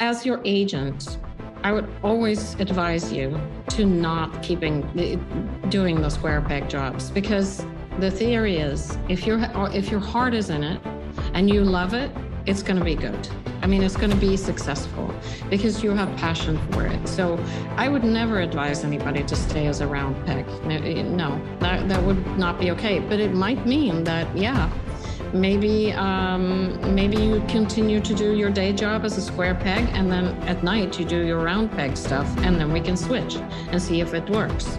as your agent, I would always advise you to not keeping eh, doing the square peg jobs because the theory is if your if your heart is in it and you love it, it's going to be good. I mean, it's going to be successful because you have passion for it. So I would never advise anybody to stay as a round peg. No, eh, that, that would not be okay. But it might mean that, yeah, maybe um, maybe you continue to do your day job as a square peg and then at night you do your round peg stuff and then we can switch and see if it works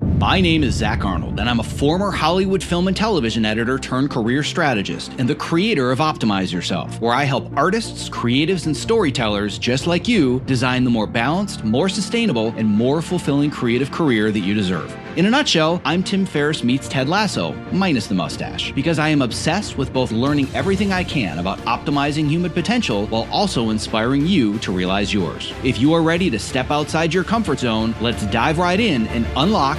My name is Zach Arnold, and I'm a former Hollywood film and television editor turned career strategist and the creator of Optimize Yourself, where I help artists, creatives, and storytellers just like you design the more balanced, more sustainable, and more fulfilling creative career that you deserve. In a nutshell, I'm Tim Ferriss meets Ted Lasso, minus the mustache, because I am obsessed with both learning everything I can about optimizing human potential while also inspiring you to realize yours. If you are ready to step outside your comfort zone, let's dive right in and unlock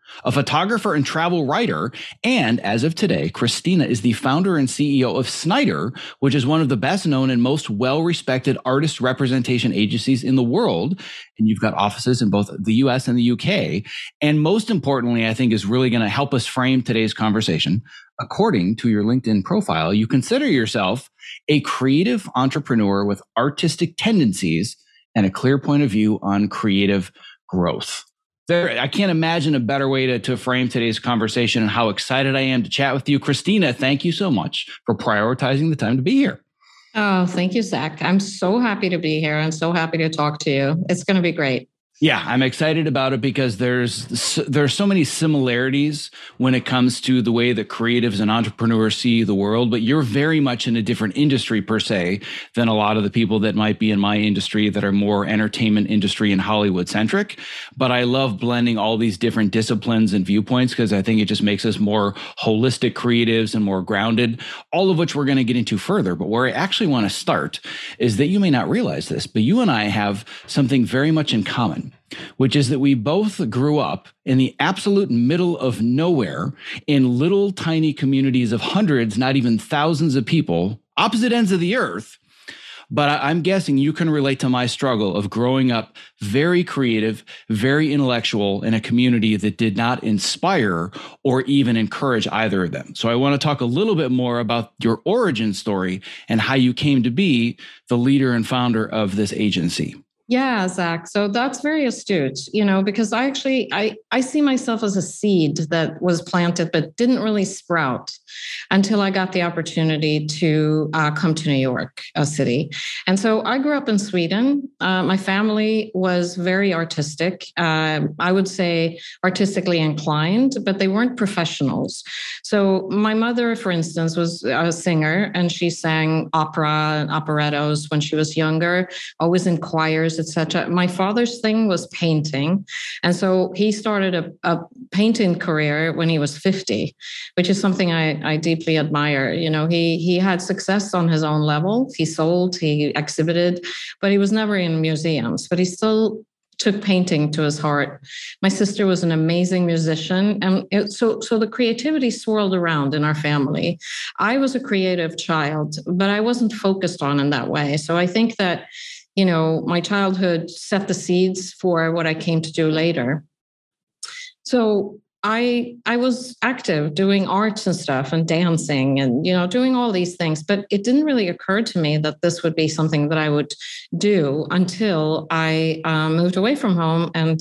a photographer and travel writer. And as of today, Kristina is the founder and CEO of Snyder, which is one of the best known and most well respected artist representation agencies in the world. And you've got offices in both the US and the UK. And most importantly, I think is really going to help us frame today's conversation. According to your LinkedIn profile, you consider yourself a creative entrepreneur with artistic tendencies and a clear point of view on creative growth there i can't imagine a better way to, to frame today's conversation and how excited i am to chat with you. Kristina thank you so much for prioritizing the time to be here. Oh thank you zach. I'm so happy to be here i'm so happy to talk to you. It's going to be great yeah, I'm excited about it because there's there's so many similarities when it comes to the way that creatives and entrepreneurs see the world, but you're very much in a different industry per se than a lot of the people that might be in my industry that are more entertainment industry and Hollywood centric. But I love blending all these different disciplines and viewpoints because I think it just makes us more holistic creatives and more grounded, all of which we're going to get into further. But where I actually want to start is that you may not realize this, but you and I have something very much in common which is that we both grew up in the absolute middle of nowhere in little tiny communities of hundreds, not even thousands of people, opposite ends of the earth. But I'm guessing you can relate to my struggle of growing up very creative, very intellectual in a community that did not inspire or even encourage either of them. So I want to talk a little bit more about your origin story and how you came to be the leader and founder of this agency. Yeah, Zach. So that's very astute, you know, because I actually I I see myself as a seed that was planted but didn't really sprout until I got the opportunity to uh, come to New York a City. And so I grew up in Sweden. Uh, my family was very artistic. Uh, I would say artistically inclined, but they weren't professionals. So my mother, for instance, was a singer and she sang opera and operettos when she was younger, always in choirs etc. My father's thing was painting, and so he started a, a, painting career when he was 50, which is something I, I deeply admire. You know, he he had success on his own level. He sold, he exhibited, but he was never in museums. But he still took painting to his heart. My sister was an amazing musician, and it, so so the creativity swirled around in our family. I was a creative child, but I wasn't focused on in that way. So I think that you know my childhood set the seeds for what I came to do later. So I I was active doing arts and stuff and dancing and you know doing all these things but it didn't really occur to me that this would be something that I would do until I um, moved away from home and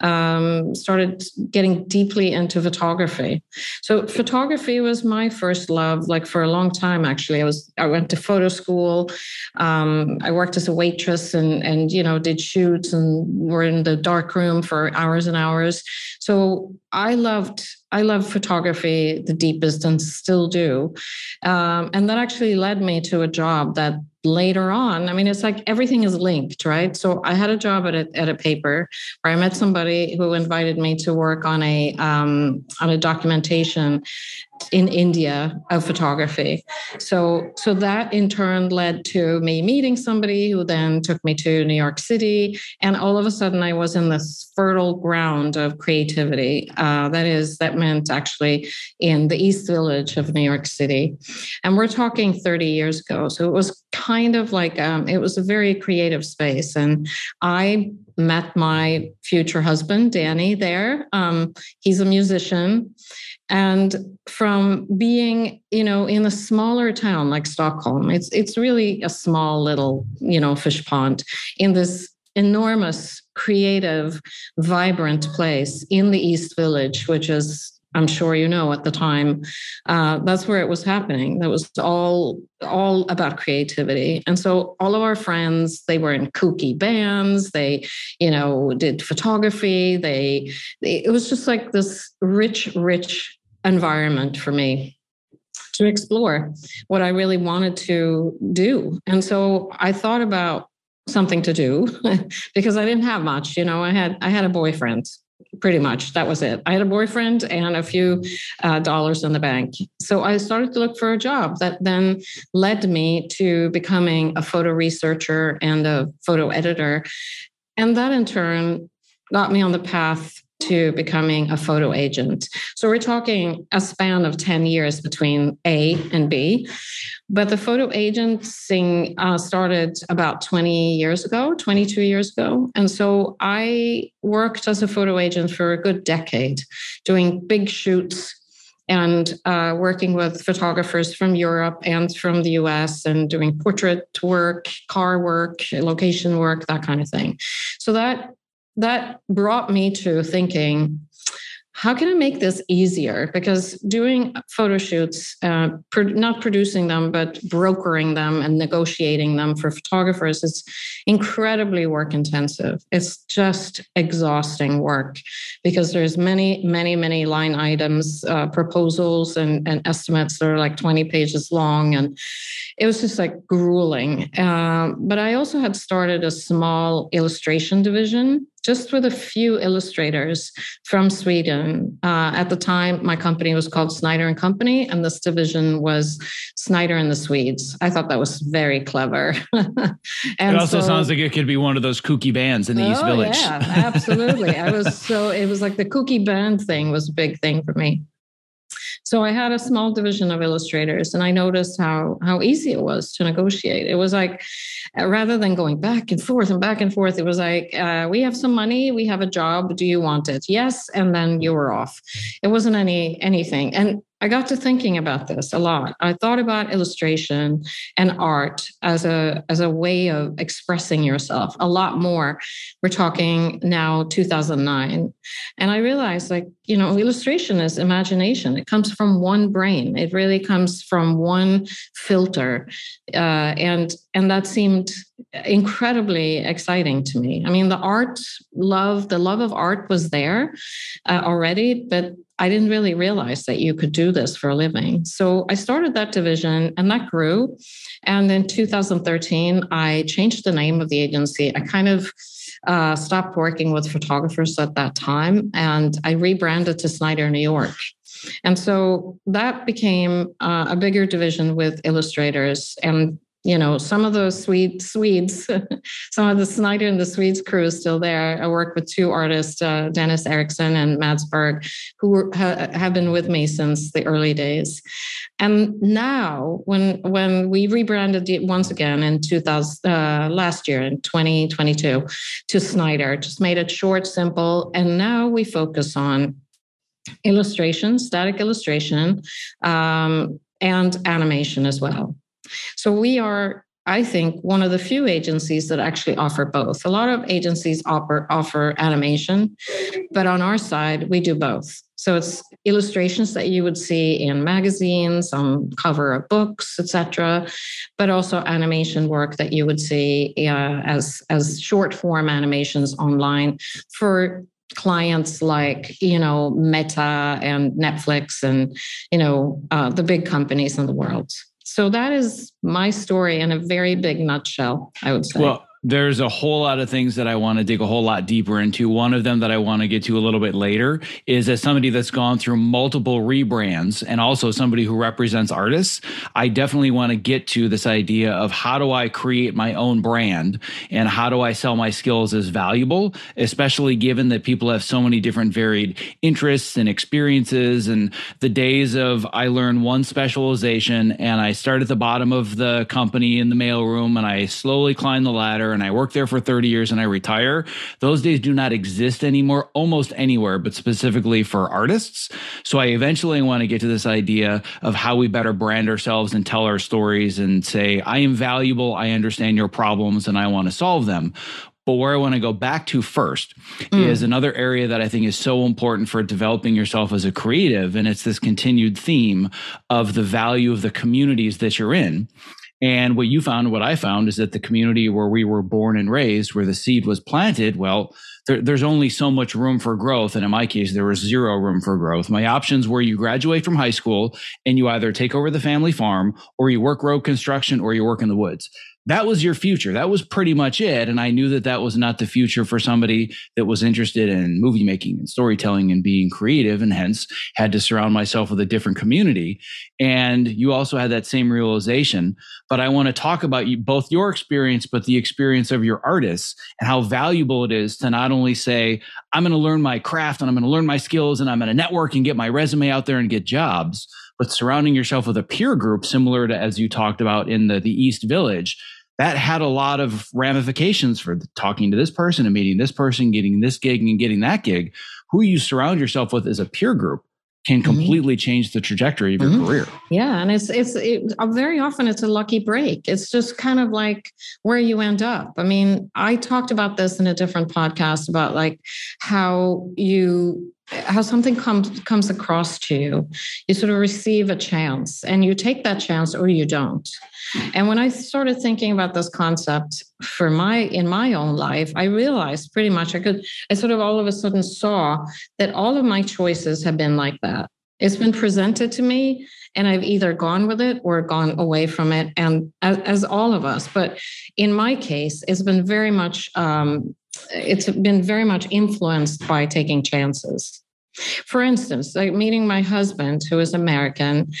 um, started getting deeply into photography. So photography was my first love like for a long time actually I was I went to photo school um, I worked as a waitress and and you know did shoots and were in the dark room for hours and hours so I loved I love photography the deepest and still do. Um, and that actually led me to a job that later on, I mean, it's like everything is linked, right? So I had a job at a, at a paper where I met somebody who invited me to work on a um, on a documentation in India of photography. So so that in turn led to me meeting somebody who then took me to New York City, and all of a sudden I was in this fertile ground of creativity. Uh, that is that meant actually in the East Village of New York City, and we're talking 30 years ago. So it was kind of like um, it was a very creative space, and I met my future husband Danny there. Um, he's a musician and from being you know in a smaller town like stockholm it's it's really a small little you know fish pond in this enormous creative vibrant place in the east village which is i'm sure you know at the time uh, that's where it was happening. That was all all about creativity. And so all of our friends they were in kooky bands. They you know did photography. They, they it was just like this rich rich environment for me to explore what I really wanted to do. And so I thought about something to do because I didn't have much, you know, I had I had a boyfriend pretty much that was it i had a boyfriend and a few uh, dollars in the bank so i started to look for a job that then led me to becoming a photo researcher and a photo editor and that in turn got me on the path to becoming a photo agent. So we're talking a span of 10 years between A and B. But the photo agency uh, started about 20 years ago, 22 years ago. And so I worked as a photo agent for a good decade, doing big shoots and uh, working with photographers from Europe and from the US and doing portrait work, car work, location work, that kind of thing. So that that brought me to thinking how can I make this easier? Because doing photo shoots, uh, pro- not producing them, but brokering them and negotiating them for photographers is incredibly work intensive. It's just exhausting work because there's many, many, many line items, uh, proposals, and, and estimates that are like 20 pages long. And it was just like grueling. Uh, but I also had started a small illustration division just with a few illustrators from Sweden. Uh, at the time, my company was called Snyder and Company, and this division was Snyder and the Swedes. I thought that was very clever. and it also so, sounds like it could be one of those kooky bands in the oh, East Village. Yeah, absolutely. I was so it was like the kooky band thing was a big thing for me. So I had a small division of illustrators, and I noticed how how easy it was to negotiate. It was like uh, rather than going back and forth and back and forth, it was like uh, we have some money, we have a job. Do you want it? Yes, and then you were off. It wasn't any anything, and I got to thinking about this a lot. I thought about illustration and art as a as a way of expressing yourself a lot more. We're talking now 2009, and I realized like you know illustration is imagination. It comes from one brain. It really comes from one filter, uh, and and that seemed incredibly exciting to me. I mean, the art love, the love of art was there uh, already, but I didn't really realize that you could do this for a living. So I started that division and that grew. And in 2013, I changed the name of the agency. I kind of uh, stopped working with photographers at that time and I rebranded to Snyder New York. And so that became uh, a bigger division with illustrators. And you know, some of those Swede Swedes, some of the Snyder and the Swedes crew is still there. I work with two artists, uh, Dennis Eriksson and Mads Berg, who were, ha, have been with me since the early days. And now, when when we rebranded it once again in 2000 uh, last year in 2022 to Snyder, just made it short, simple, and now we focus on illustration, static illustration, um, and animation as well. So we are, I think, one of the few agencies that actually offer both. A lot of agencies offer offer animation, but on our side, we do both. So it's illustrations that you would see in magazines, on cover of books, etc., but also animation work that you would see uh, as as short form animations online for clients like you know Meta and Netflix and you know uh, the big companies in the world. So that is my story in a very big nutshell, I would say. Well, there's a whole lot of things that I want to dig a whole lot deeper into. One of them that I want to get to a little bit later is as somebody that's gone through multiple rebrands and also somebody who represents artists, I definitely want to get to this idea of how do I create my own brand and how do I sell my skills as valuable, especially given that people have so many different varied interests and experiences and the days of I learn one specialization and I start at the bottom of the company in the mailroom and I slowly climb the ladder and I work there for 30 years and I retire. Those days do not exist anymore almost anywhere, but specifically for artists. So I eventually want to get to this idea of how we better brand ourselves and tell our stories and say, I am valuable, I understand your problems, and I want to solve them. But where I want to go back to first mm. is another area that I think is so important for developing yourself as a creative. And it's this continued theme of the value of the communities that you're in. And what you found, what I found, is that the community where we were born and raised, where the seed was planted, well, there, there's only so much room for growth. And in my case, there was zero room for growth. My options were you graduate from high school and you either take over the family farm or you work road construction or you work in the woods that was your future. That was pretty much it. And I knew that that was not the future for somebody that was interested in movie making and storytelling and being creative, and hence had to surround myself with a different community. And you also had that same realization. But I want to talk about you, both your experience, but the experience of your artists and how valuable it is to not only say, I'm going to learn my craft and I'm going to learn my skills and I'm going to network and get my resume out there and get jobs but surrounding yourself with a peer group similar to as you talked about in the, the East Village, that had a lot of ramifications for talking to this person and meeting this person, getting this gig and getting that gig. Who you surround yourself with as a peer group can mm-hmm. completely mm-hmm. change the trajectory of your mm-hmm. career. Yeah, and it's it's it, uh, very often it's a lucky break. It's just kind of like where you end up. I mean, I talked about this in a different podcast about like how you how something comes comes across to you you sort of receive a chance and you take that chance or you don't. And when i started thinking about this concept for my in my own life i realized pretty much i could i sort of all of a sudden saw that all of my choices have been like that. It's been presented to me and i've either gone with it or gone away from it and as, as all of us. But in my case it's been very much um, it's been very much influenced by taking chances. For instance, like meeting my husband, who is American,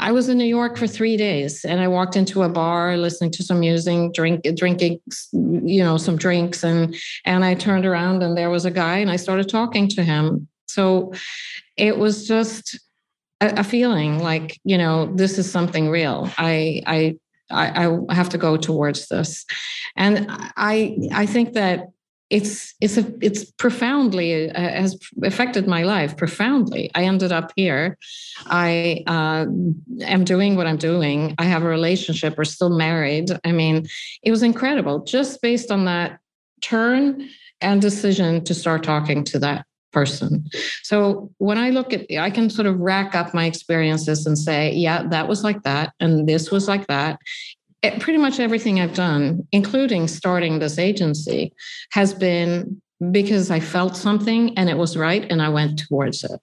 I was in New York for three days, and I walked into a bar, listening to some music, drink, drinking, you know, some drinks, and and I turned around, and there was a guy, and I started talking to him. So it was just a, a feeling like, you know, this is something real. I I I, I have to go towards this, and I I think that it's it's a, it's profoundly uh, has affected my life profoundly. I ended up here. I uh, am doing what I'm doing. I have a relationship. We're still married. I mean, it was incredible just based on that turn and decision to start talking to that person. So when I look at, I can sort of rack up my experiences and say, yeah, that was like that, and this was like that. It, pretty much everything I've done, including starting this agency, has been because I felt something and it was right, and I went towards it.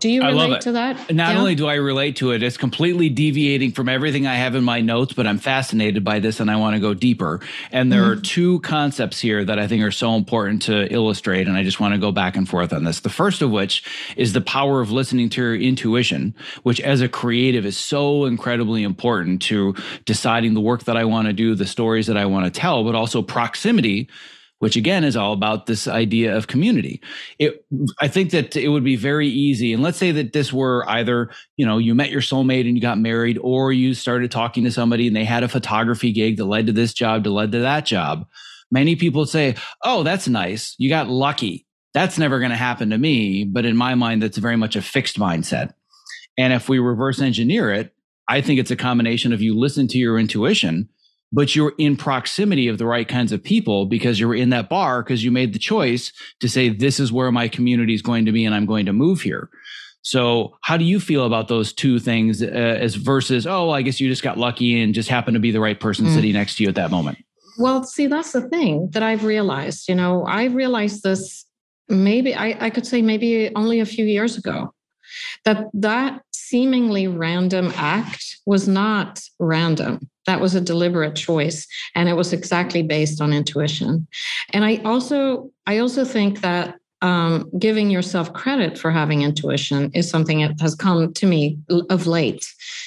Do you relate to that? Not yeah. only do I relate to it, it's completely deviating from everything I have in my notes, but I'm fascinated by this and I want to go deeper. And there mm-hmm. are two concepts here that I think are so important to illustrate. And I just want to go back and forth on this. The first of which is the power of listening to your intuition, which as a creative is so incredibly important to deciding the work that I want to do, the stories that I want to tell, but also proximity which again is all about this idea of community. It, I think that it would be very easy. And let's say that this were either, you know, you met your soulmate and you got married, or you started talking to somebody and they had a photography gig that led to this job, to led to that job. Many people say, Oh, that's nice. You got lucky. That's never going to happen to me. But in my mind, that's very much a fixed mindset. And if we reverse engineer it, I think it's a combination of you listen to your intuition but you're in proximity of the right kinds of people because you're in that bar because you made the choice to say, this is where my community is going to be and I'm going to move here. So, how do you feel about those two things uh, as versus, oh, I guess you just got lucky and just happened to be the right person mm. sitting next to you at that moment? Well, see, that's the thing that I've realized. You know, I realized this maybe, I, I could say maybe only a few years ago that that seemingly random act was not random that was a deliberate choice and it was exactly based on intuition. And i also i also think that um, giving yourself credit for having intuition is something that has come to me of late.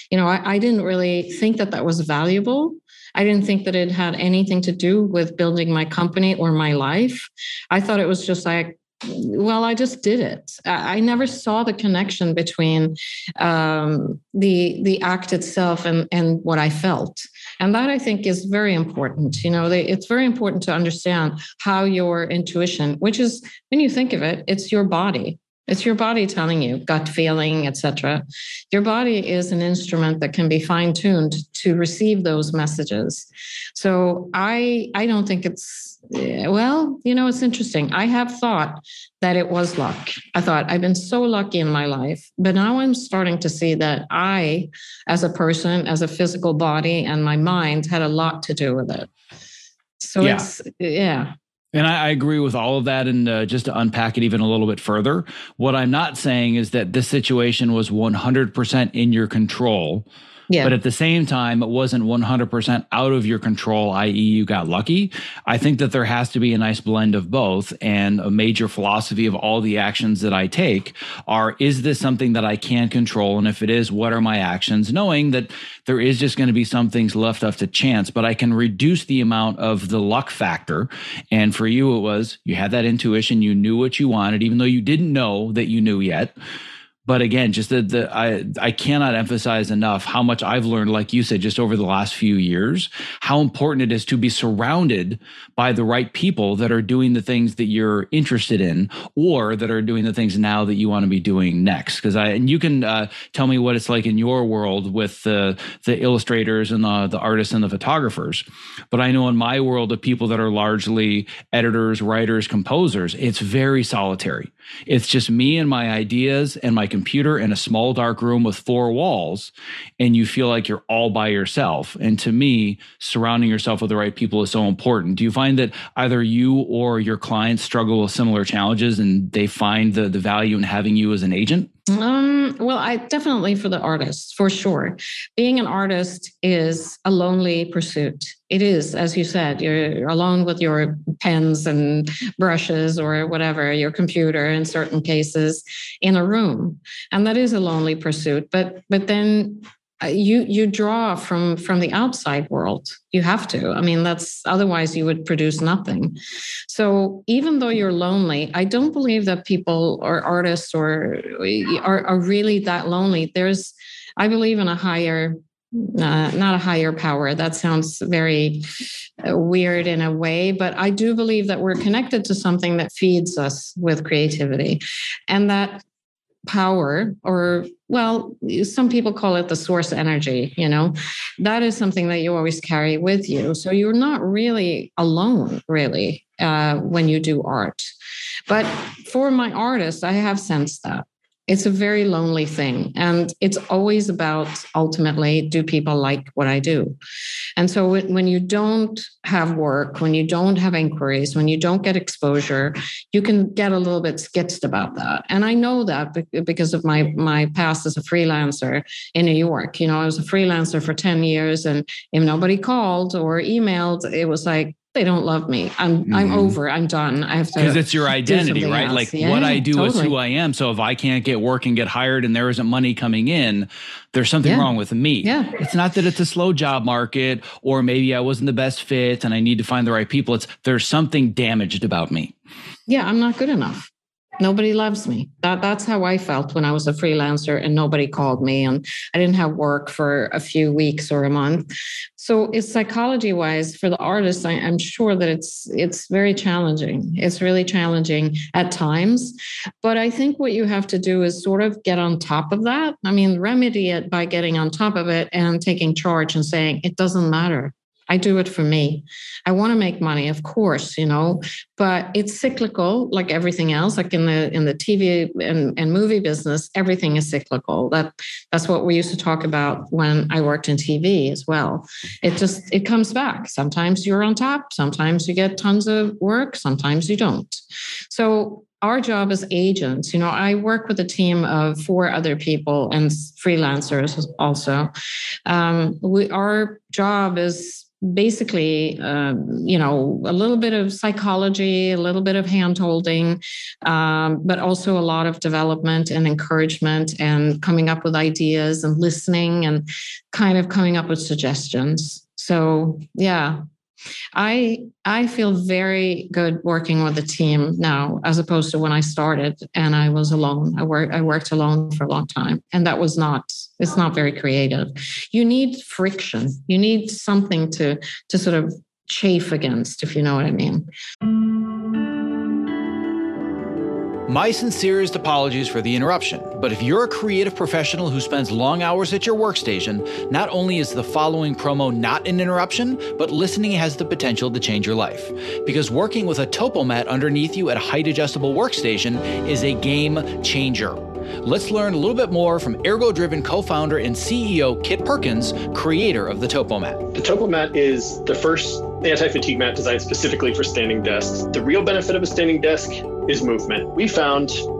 You know I, I didn't really think that that was valuable. I didn't think that it had anything to do with building my company or my life. I thought it was just like well i just did it. I never saw the connection between um, the the act itself and and what i felt. And that i think is very important you know they, it's very important to understand how your intuition which is when you think of it it's your body it's your body telling you gut feeling etc your body is an instrument that can be fine tuned to receive those messages so i i don't think it's eh, well, you know, it's interesting. I have thought that it was luck. I thought I've been so lucky in my life, but now I'm starting to see that I, as a person, as a physical body, and my mind had a lot to do with it. So yeah. it's, yeah. And I, I, agree with all of that. And uh, just to unpack it even a little bit further, what I'm not saying is that this situation was 100% in your control yeah. But at the same time, it wasn't 100% out of your control, i.e., you got lucky. I think that there has to be a nice blend of both. And a major philosophy of all the actions that I take are is this something that I can control? And if it is, what are my actions? Knowing that there is just going to be some things left up to chance, but I can reduce the amount of the luck factor. And for you, it was you had that intuition, you knew what you wanted, even though you didn't know that you knew yet but again just the, the i i cannot emphasize enough how much i've learned like you said just over the last few years how important it is to be surrounded by the right people that are doing the things that you're interested in or that are doing the things now that you want to be doing next. Because i and you can uh, tell me what it's like in your world with the the illustrators and the, the artists and the photographers. But i know in my world of people that are largely editors writers composers it's very solitary. It's just me and my ideas and my computer in a small dark room with four walls, and you feel like you're all by yourself. And to me, surrounding yourself with the right people is so important. Do you find that either you or your clients struggle with similar challenges and they find the, the value in having you as an agent? Um, well, I definitely for the artists, for sure. Being an artist is a lonely pursuit. It is, as you said, you're alone with your pens and brushes or whatever, your computer in certain cases in a room. And that is a lonely pursuit. But but then uh, you you draw from from the outside world you have to i mean that's otherwise you would produce nothing so even though you're lonely i don't believe that people or artists or are, are really that lonely there's i believe in a higher uh, not a higher power. That sounds very uh, weird in a way but i do believe that we're connected to something that feeds us with creativity. And that power or well some people call it the source energy you know? That is something that you always carry with you. So you're not really alone really uh, when you do art. But for my artists i have sensed that it's a very lonely thing and it's always about ultimately do people like what i do And so when, you don't have work, when you don't have inquiries, when you don't get exposure, you can get a little bit skitzed about that. And I know that because of my my past as a freelancer in New York. You know, I was a freelancer for 10 years and if nobody called or emailed, it was like they don't love me. I'm mm-hmm. I'm over. I'm done. I have to because it's your identity, right? Else. Like yeah, what I do totally. is who I am. So if I can't get work and get hired and there isn't money coming in, there's something yeah. wrong with me. Yeah. It's not that it's a slow job market or maybe I wasn't the best fit and I need to find the right people. It's there's something damaged about me. Yeah, I'm not good enough nobody loves me. That that's how i felt when i was a freelancer and nobody called me and i didn't have work for a few weeks or a month. So it's psychology wise for the artist I, i'm sure that it's it's very challenging. It's really challenging at times. But i think what you have to do is sort of get on top of that. I mean remedy it by getting on top of it and taking charge and saying it doesn't matter I do it for me. I want to make money, of course, you know, but it's cyclical like everything else. Like in the in the TV and, and movie business, everything is cyclical. That that's what we used to talk about when I worked in TV as well. It just it comes back. Sometimes you're on top, sometimes you get tons of work, sometimes you don't. So our job as agents, you know, I work with a team of four other people and freelancers also. Um, we, our job is basically um, you know a little bit of psychology a little bit of hand holding um, but also a lot of development and encouragement and coming up with ideas and listening and kind of coming up with suggestions. So yeah I I feel very good working with a team now as opposed to when I started and I was alone. I worked I worked alone for a long time and that was not it's not very creative. You need friction. You need something to to sort of chafe against if you know what I mean. My sincerest apologies for the interruption, but if you're a creative professional who spends long hours at your workstation, not only is the following promo not an interruption, but listening has the potential to change your life. Because working with a Topomat underneath you at a height adjustable workstation is a game changer. Let's learn a little bit more from Ergo Driven co founder and CEO Kit Perkins, creator of the Topomat. The Topomat is the first anti fatigue mat designed specifically for standing desks. The real benefit of a standing desk is movement. We found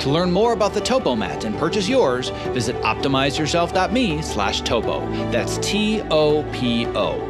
To learn more about the Topo Mat and purchase yours, visit optimizeyourself.me slash topo. That's T-O-P-O.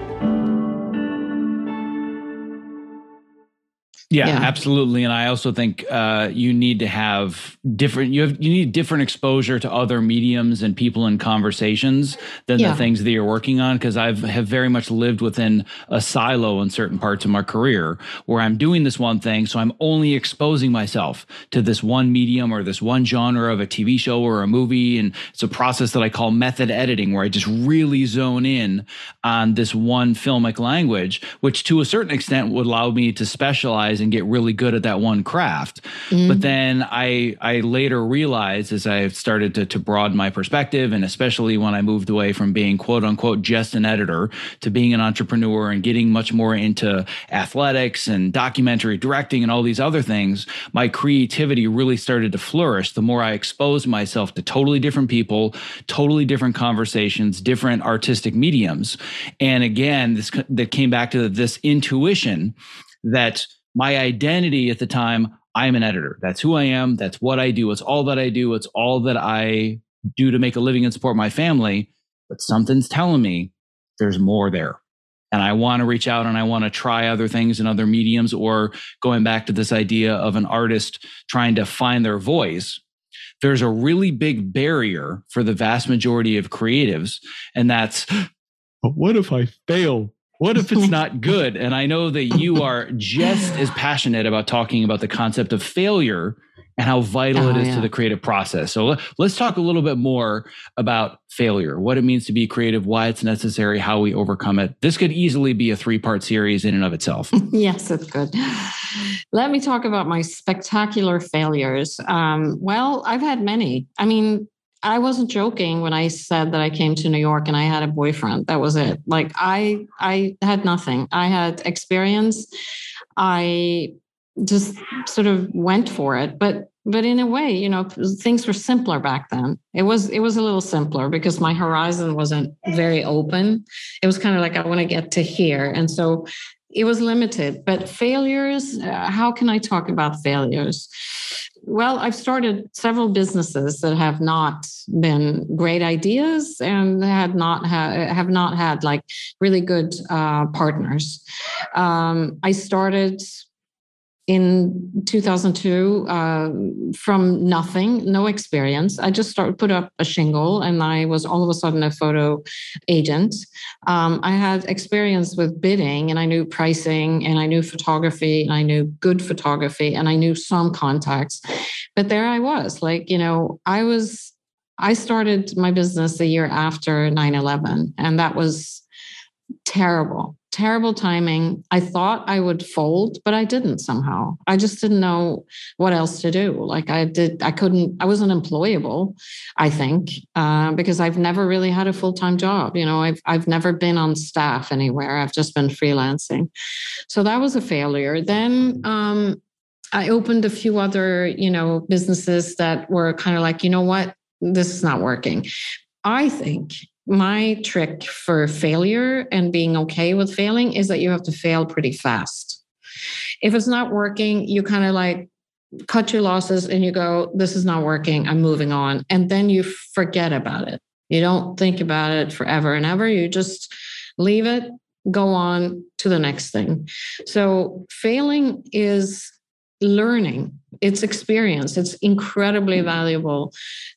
Yeah, yeah, absolutely. And I also think uh, you need to have different. You have you need different exposure to other mediums and people and conversations than yeah. the things that you're working on. Because I've have very much lived within a silo in certain parts of my career where I'm doing this one thing, so I'm only exposing myself to this one medium or this one genre of a TV show or a movie, and it's a process that I call method editing, where I just really zone in on this one filmic language, which to a certain extent would allow me to specialize and get really good at that one craft. Mm-hmm. But then I I later realized as I started to, to broaden my perspective, and especially when I moved away from being quote unquote just an editor to being an entrepreneur and getting much more into athletics and documentary directing and all these other things, my creativity really started to flourish the more I exposed myself to totally different people, totally different conversations, different artistic mediums. And again, this that came back to this intuition that my identity at the time, I'm an editor. That's who I am. That's what I do. It's all that I do. It's all that I do to make a living and support my family. But something's telling me there's more there. And I want to reach out and I want to try other things in other mediums or going back to this idea of an artist trying to find their voice. There's a really big barrier for the vast majority of creatives. And that's, but what if I fail? What if it's not good? And I know that you are just as passionate about talking about the concept of failure and how vital oh, it is yeah. to the creative process. So let's talk a little bit more about failure, what it means to be creative, why it's necessary, how we overcome it. This could easily be a three part series in and of itself. yes, it could. Let me talk about my spectacular failures. Um, well, I've had many. I mean, I wasn't joking when I said that I came to New York and I had a boyfriend. That was it. Like I I had nothing. I had experience. I just sort of went for it. But but in a way, you know, things were simpler back then. It was it was a little simpler because my horizon wasn't very open. It was kind of like I want to get to here. And so it was limited. But failures, uh, how can I talk about failures? Well, I've started several businesses that have not been great ideas and had not ha- have not had like really good uh, partners. Um, I started in 2002 uh, from nothing, no experience. I just started put up a shingle, and I was all of a sudden a photo agent. Um, I had experience with bidding, and I knew pricing, and I knew photography, and I knew good photography, and I knew some contacts. But there I was, like you know, I was. I started my business a year after 9 11, and that was terrible terrible timing. I thought I would fold, but I didn't somehow. I just didn't know what else to do. Like I did, I couldn't, I wasn't employable, I think, uh, because I've never really had a full time job. You know, I've, I've never been on staff anywhere. I've just been freelancing. So that was a failure. Then, um, I opened a few other, you know, businesses that were kind of like, you know what, this is not working. I think my trick for failure and being okay with failing is that you have to fail pretty fast. If it's not working, you kind of like cut your losses and you go, This is not working. I'm moving on. And then you forget about it. You don't think about it forever and ever. You just leave it, go on to the next thing. So, failing is learning. It's experience. It's incredibly mm. valuable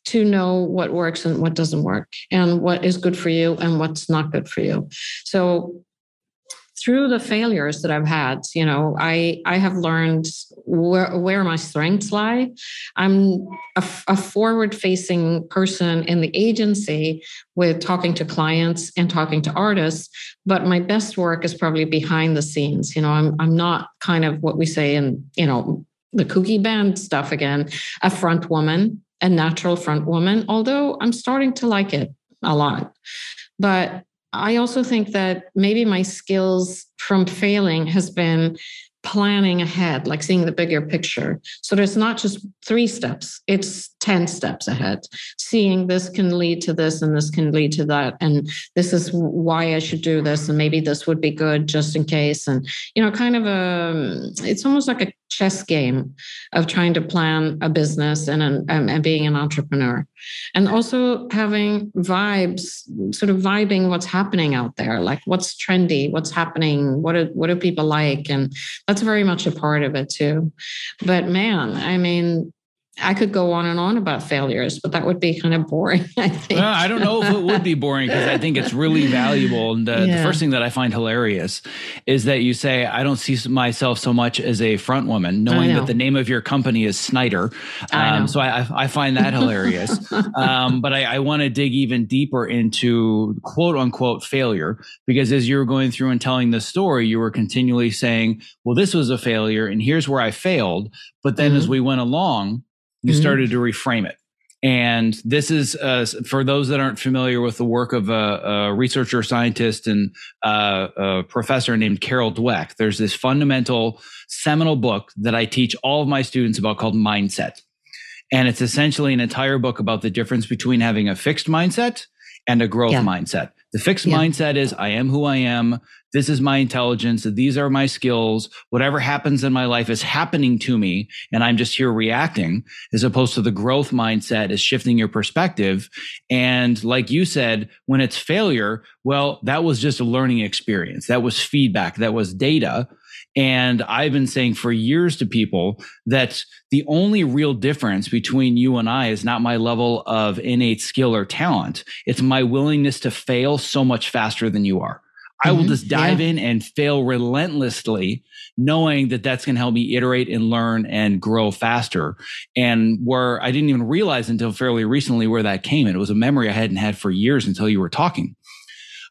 to know what works and what doesn't work and what is good for you and what's not good for you. So through the failures that i've had you know i i have learned where, where my strengths lie. I'm a, a forward facing person in the agency with talking to clients and talking to artists but my best work is probably behind the scenes. You know i'm i'm not kind of what we say in you know the kooky band stuff again a front woman a natural front woman although i'm starting to like it a lot. But i also think that maybe my skills from failing has been planning ahead, like seeing the bigger picture. So there's not just three steps, it's 10 steps ahead, seeing this can lead to this and this can lead to that. And this is why I should do this. And maybe this would be good just in case. And, you know, kind of a, it's almost like a chess game of trying to plan a business and, an, um, and being an entrepreneur. And also having vibes, sort of vibing what's happening out there, like what's trendy, what's happening, what do, what do people like? And that's very much a part of it too. But man, I mean, I could go on and on about failures, but that would be kind of boring. I think. Well, I don't know if it would be boring because I think it's really valuable. And the, yeah. the, first thing that I find hilarious is that you say, I don't see myself so much as a front woman, knowing that the name of your company is Snyder. Um, I so I, I, find that hilarious. um, but I, I want to dig even deeper into quote unquote failure because as you were going through and telling the story, you were continually saying, well, this was a failure and here's where I failed. But then mm-hmm. as we went along, you mm-hmm. started to reframe it. And this is uh, for those that aren't familiar with the work of a, a researcher, scientist, and uh, a professor named Carol Dweck. There's this fundamental seminal book that I teach all of my students about called Mindset. And it's essentially an entire book about the difference between having a fixed mindset and a growth yeah. mindset. The fixed yeah. mindset is I am who I am. This is my intelligence. These are my skills. Whatever happens in my life is happening to me and I'm just here reacting as opposed to the growth mindset is shifting your perspective. And like you said, when it's failure, well, that was just a learning experience. That was feedback. That was data. And I've been saying for years to people that the only real difference between you and I is not my level of innate skill or talent. It's my willingness to fail so much faster than you are. I will mm-hmm. just dive yeah. in and fail relentlessly, knowing that that's going to help me iterate and learn and grow faster. And where I didn't even realize until fairly recently where that came. And it was a memory I hadn't had for years until you were talking.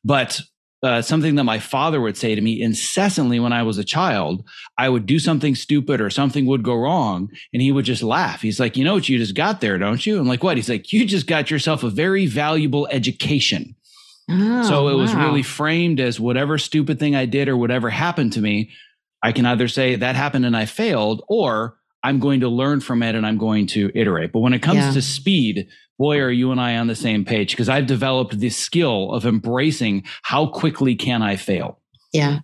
But uh, something that my father would say to me incessantly when I was a child. I would do something stupid or something would go wrong, and he would just laugh. He's like, "You know what you just got there, don't you?" I'm like, "What?" He's like, "You just got yourself a very valuable education." Oh, so it wow. was really framed as whatever stupid thing I did or whatever happened to me, I can either say that happened and I failed, or I'm going to learn from it and I'm going to iterate. But when it comes yeah. to speed, boy, are you and I on the same page because I've developed this skill of embracing how quickly can I fail. Yeah.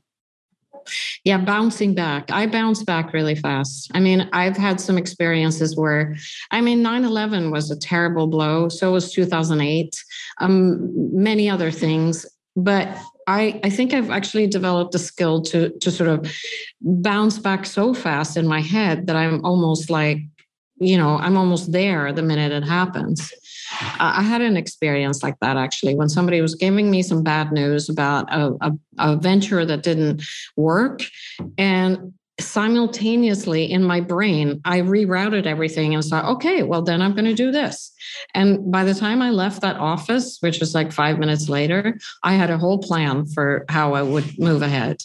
Yeah, bouncing back. I bounce back really fast. I mean, I've had some experiences where, I mean, 9 11 was a terrible blow. So was 2008, um, many other things. But I, I think I've actually developed a skill to, to sort of bounce back so fast in my head that I'm almost like, you know, I'm almost there the minute it happens. I had an experience like that actually when somebody was giving me some bad news about a, a, a venture that didn't work. And simultaneously in my brain, I rerouted everything and thought, okay, well, then I'm going to do this. And by the time I left that office, which was like five minutes later, I had a whole plan for how I would move ahead.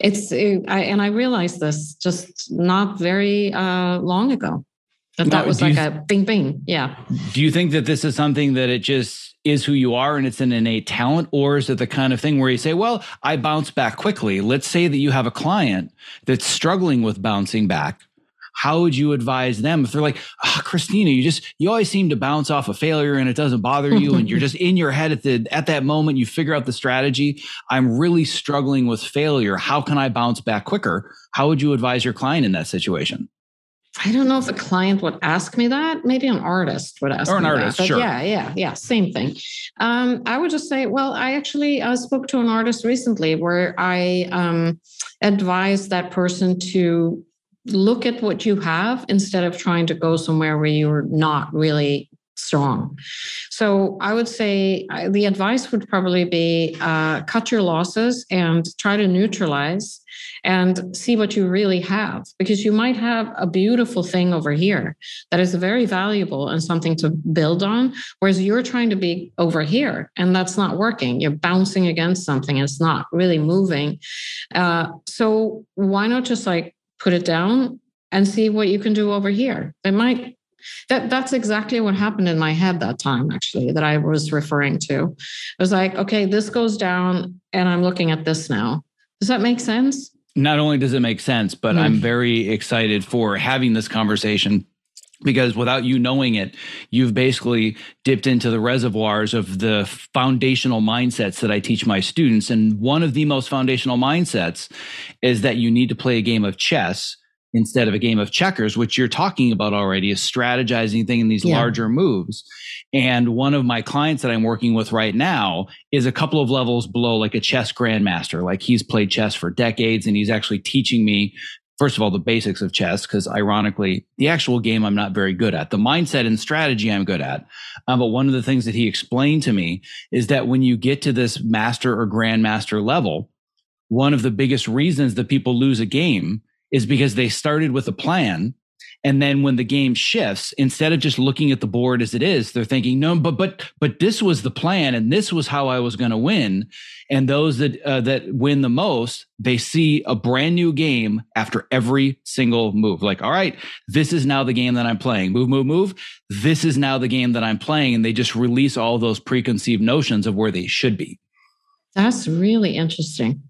It's, I, and I realized this just not very uh, long ago. That that was like you, a bing bing. Yeah. Do you think that this is something that it just is who you are and it's an innate talent? Or is it the kind of thing where you say, well, I bounce back quickly? Let's say that you have a client that's struggling with bouncing back. How would you advise them if they're like, oh, Kristina, you just you always seem to bounce off a failure and it doesn't bother you, and you're just in your head at the at that moment, you figure out the strategy. I'm really struggling with failure. How can I bounce back quicker? How would you advise your client in that situation? I don't know if a client would ask me that. Maybe an artist would ask or an artist, sure. Yeah, yeah, yeah. Same thing. Um, I would just say, well, I actually uh, spoke to an artist recently where I um, advised that person to look at what you have instead of trying to go somewhere where you're not really strong. So I would say uh, the advice would probably be uh, cut your losses and try to neutralize and see what you really have because you might have a beautiful thing over here that is very valuable and something to build on whereas you're trying to be over here and that's not working. You're bouncing against something it's not really moving. Uh, so why not just like put it down and see what you can do over here? It might that that's exactly what happened in my head that time actually that i was referring to. It was like okay this goes down and i'm looking at this now. Does that make sense not only does it make sense, but mm. I'm very excited for having this conversation because without you knowing it, you've basically dipped into the reservoirs of the foundational mindsets that I teach my students. And one of the most foundational mindsets is that you need to play a game of chess instead of a game of checkers, which you're talking about already, is strategizing thing in these yeah. larger moves. And one of my clients that I'm working with right now is a couple of levels below, like a chess grandmaster. Like he's played chess for decades and he's actually teaching me first of all, the basics of chess, because ironically, the actual game I'm not very good at. The mindset and strategy I'm good at. Um, but one of the things that he explained to me is that when you get to this master or grandmaster level, one of the biggest reasons that people lose a game is because they started with a plan and then when the game shifts, instead of just looking at the board as it is, they're thinking, no, but but but this was the plan, and this was how I was going to win. And those that uh, that win the most, they see a brand new game after every single move. Like, all right, this is now the game that I'm playing. Move, move, move. This is now the game that I'm playing, and they just release all those preconceived notions of where they should be. That's really interesting.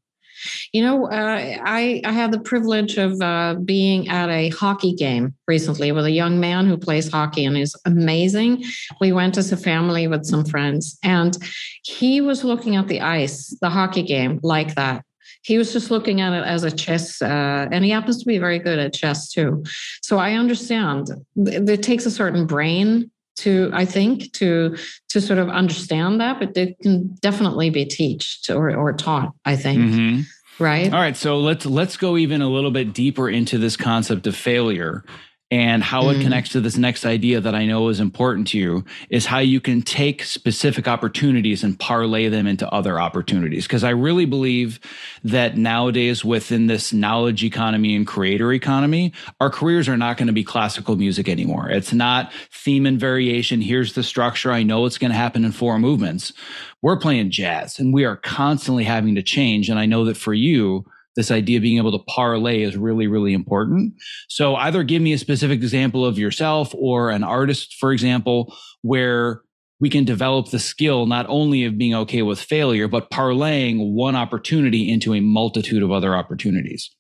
You know, uh, I, I had the privilege of uh, being at a hockey game recently with a young man who plays hockey and is amazing. We went as a family with some friends, and he was looking at the ice, the hockey game, like that. He was just looking at it as a chess, uh, and he happens to be very good at chess too. So I understand it takes a certain brain to i think to to sort of understand that but it can definitely be taught or, or taught i think. Mm-hmm. right? All right so let's let's go even a little bit deeper into this concept of failure and how mm. it connects to this next idea that I know is important to you is how you can take specific opportunities and parlay them into other opportunities. Because I really believe that nowadays, within this knowledge economy and creator economy, our careers are not going to be classical music anymore. It's not theme and variation. Here's the structure. I know it's going to happen in four movements. We're playing jazz and we are constantly having to change. And I know that for you, this idea of being able to parlay is really, really important. So either give me a specific example of yourself or an artist, for example, where we can develop the skill not only of being okay with failure, but parlaying one opportunity into a multitude of other opportunities.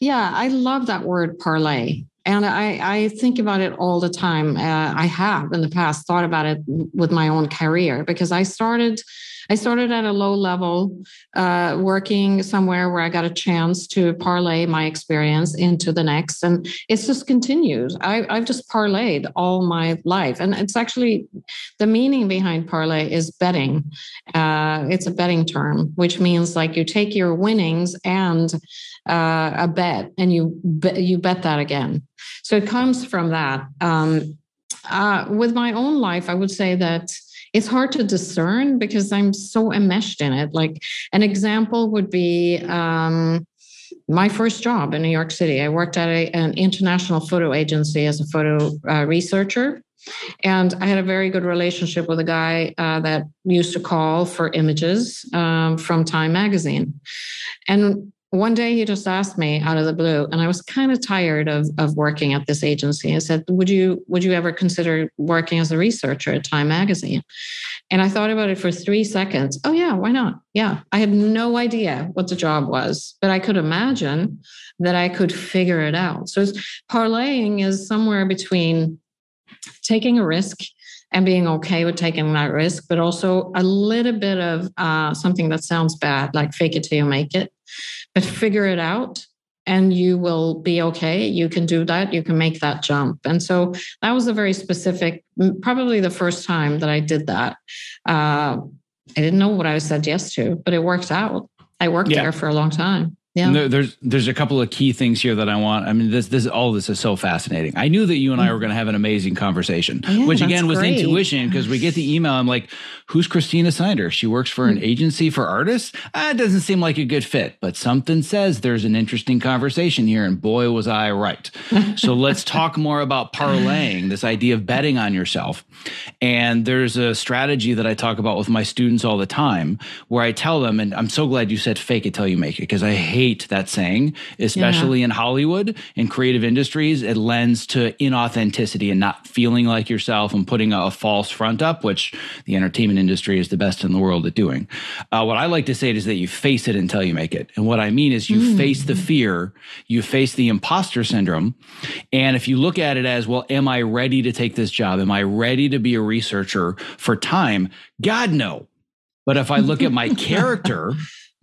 Yeah, I love that word parlay. And I, I think about it all the time. Uh, I have in the past thought about it with my own career because I started I started at a low level, uh, working somewhere where I got a chance to parlay my experience into the next. And it's just continued. I, I've just parlayed all my life. And it's actually the meaning behind parlay is betting. Uh, it's a betting term, which means like you take your winnings and uh, a bet and you, be, you bet that again. So it comes from that. Um, uh, with my own life, I would say that it's hard to discern because I'm so enmeshed in it. Like an example would be um, my first job in New York City. I worked at a, an international photo agency as a photo uh, researcher. And I had a very good relationship with a guy uh, that used to call for images um, from Time magazine. And one day he just asked me out of the blue and i was kind of tired of, of working at this agency. I said would you would you ever consider working as a researcher at time magazine? And i thought about it for three seconds. Oh yeah why not? Yeah. I had no idea what the job was but i could imagine that i could figure it out. So parlaying is somewhere between taking a risk and being okay with taking that risk, but also a little bit of uh, something that sounds bad, like fake it till you make it but figure it out and you will be okay. You can do that. You can make that jump. And so that was a very specific, probably the first time that I did that. Uh, I didn't know what I said yes to, but it worked out. I worked yeah. there for a long time. Yeah. There, there's there's a couple of key things here that I want. I mean, this this all this is so fascinating. I knew that you and I were going to have an amazing conversation, yeah, which again was great. intuition because we get the email. I'm like, "Who's Kristina Snyder? She works for an hmm. agency for artists. Ah, it doesn't seem like a good fit, but something says there's an interesting conversation here." And boy, was I right. so let's talk more about parlaying this idea of betting on yourself. And there's a strategy that I talk about with my students all the time, where I tell them, and I'm so glad you said "fake it till you make it" because I hate hate that saying, especially yeah. in Hollywood in creative industries. It lends to inauthenticity and not feeling like yourself and putting a, false front up, which the entertainment industry is the best in the world at doing. Uh, what I like to say is that you face it until you make it. And what I mean is you mm. face the fear, you face the imposter syndrome. And if you look at it as, well, am I ready to take this job? Am I ready to be a researcher for time? God, no. But if I look at my character,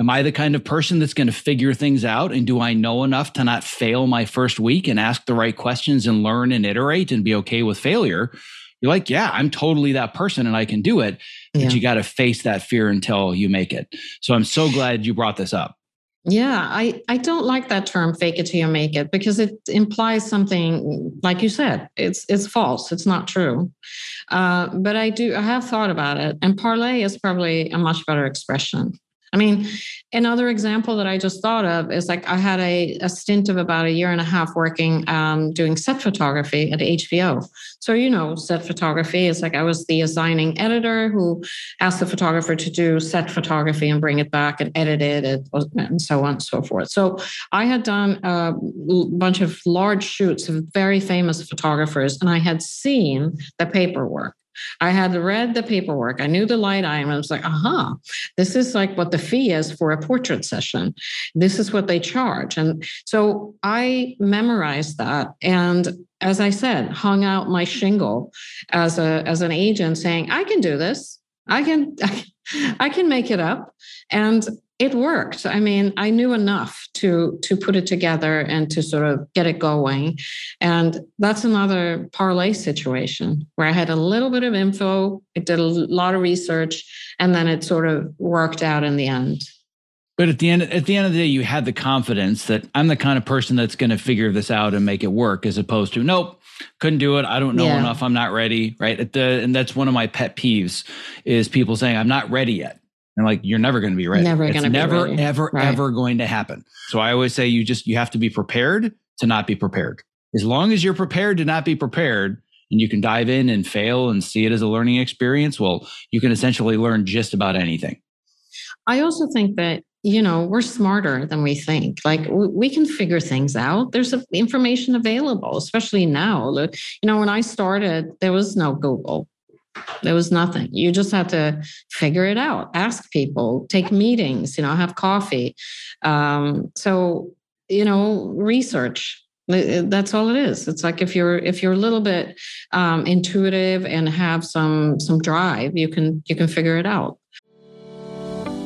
Am I the kind of person that's going to figure things out? And do I know enough to not fail my first week and ask the right questions and learn and iterate and be okay with failure? You're like, yeah, I'm totally that person and I can do it. But yeah. you got to face that fear until you make it. So I'm so glad you brought this up. Yeah, I, I don't like that term fake it till you make it because it implies something like you said, it's it's false. It's not true. Uh, but I do I have thought about it. And parlay is probably a much better expression. I mean, another example that I just thought of is like I had a, a stint of about a year and a half working um, doing set photography at HBO. So, you know, set photography is like I was the assigning editor who asked the photographer to do set photography and bring it back and edit it and so on and so forth. So, I had done a bunch of large shoots of very famous photographers and I had seen the paperwork. I had read the paperwork. I knew the light item. I was like, aha, this is like what the fee is for a portrait session. This is what they charge. And so I memorized that. And as I said, hung out my shingle as a as an agent saying, I can do this. I can I can make it up. And it worked. I mean, I knew enough to to put it together and to sort of get it going. And that's another parlay situation where I had a little bit of info, I did a lot of research, and then it sort of worked out in the end. But at the end, at the end of the day, you had the confidence that I'm the kind of person that's going to figure this out and make it work, as opposed to nope, couldn't do it. I don't know yeah. enough. I'm not ready. Right. At the and that's one of my pet peeves is people saying I'm not ready yet. And like you're never going to be ready. Never going to be never, ready. ever, right. ever going to happen. So I always say you just you have to be prepared to not be prepared. As long as you're prepared to not be prepared, and you can dive in and fail and see it as a learning experience, well, you can essentially learn just about anything. I also think that you know we're smarter than we think like we can figure things out there's information available especially now Look, you know when i started there was no google there was nothing. You just had to figure it out, ask people, take meetings, you know, have coffee. Um, so, you know, research. That's all it is. It's like if you're if you're a little bit um, intuitive and have some some drive, you can you can figure it out.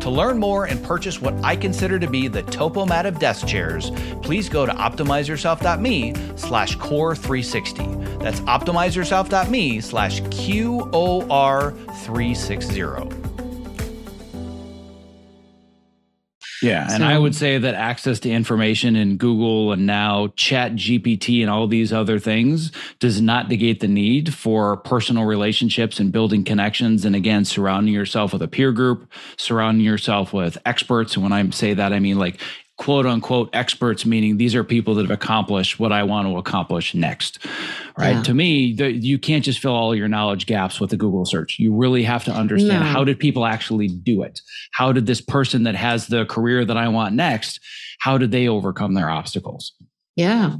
To learn more and purchase what I consider to be the Topomat of desk chairs, please go to optimizeyourself.me slash core 360. That's optimizeyourself.me slash QOR360. Yeah, and I would say that access to information in Google and now Chat GPT and all these other things does not negate the need for personal relationships and building connections. And again, surrounding yourself with a peer group, surrounding yourself with experts. And when I say that, I mean like quote unquote experts, meaning these are people that have accomplished what I want to accomplish next. Right. Yeah. To me, the, you can't just fill all your knowledge gaps with a Google search. You really have to understand no. how did people actually do it? How did this person that has the career that I want next, how did they overcome their obstacles? Yeah,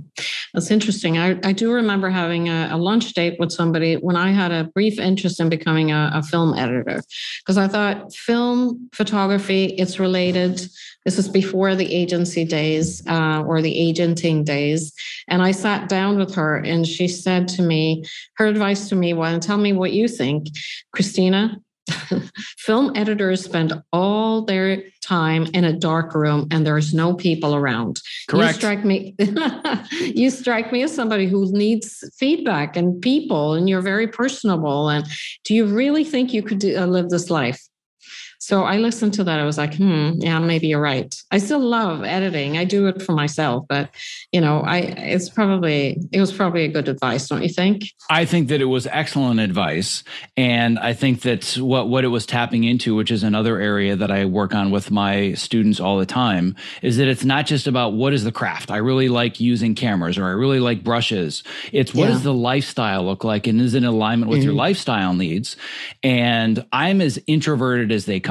that's interesting. I, I do remember having a, a, lunch date with somebody when I had a brief interest in becoming a, a film editor because I thought film photography, it's related. This is before the agency days uh, or the agenting days. And I sat down with her and she said to me, her advice to me was, tell me what you think. Kristina, film editors spend all their time in a dark room and there's no people around. Correct. You strike me you strike me as somebody who needs feedback and people and you're very personable and do you really think you could do, uh, live this life? So I listened to that. I was like, hmm, yeah, maybe you're right. I still love editing. I do it for myself, but you know, I it's probably it was probably a good advice, don't you think? I think that it was excellent advice. And I think that what what it was tapping into, which is another area that I work on with my students all the time, is that it's not just about what is the craft. I really like using cameras or I really like brushes. It's what yeah. does the lifestyle look like and is it in alignment with mm-hmm. your lifestyle needs? And I'm as introverted as they.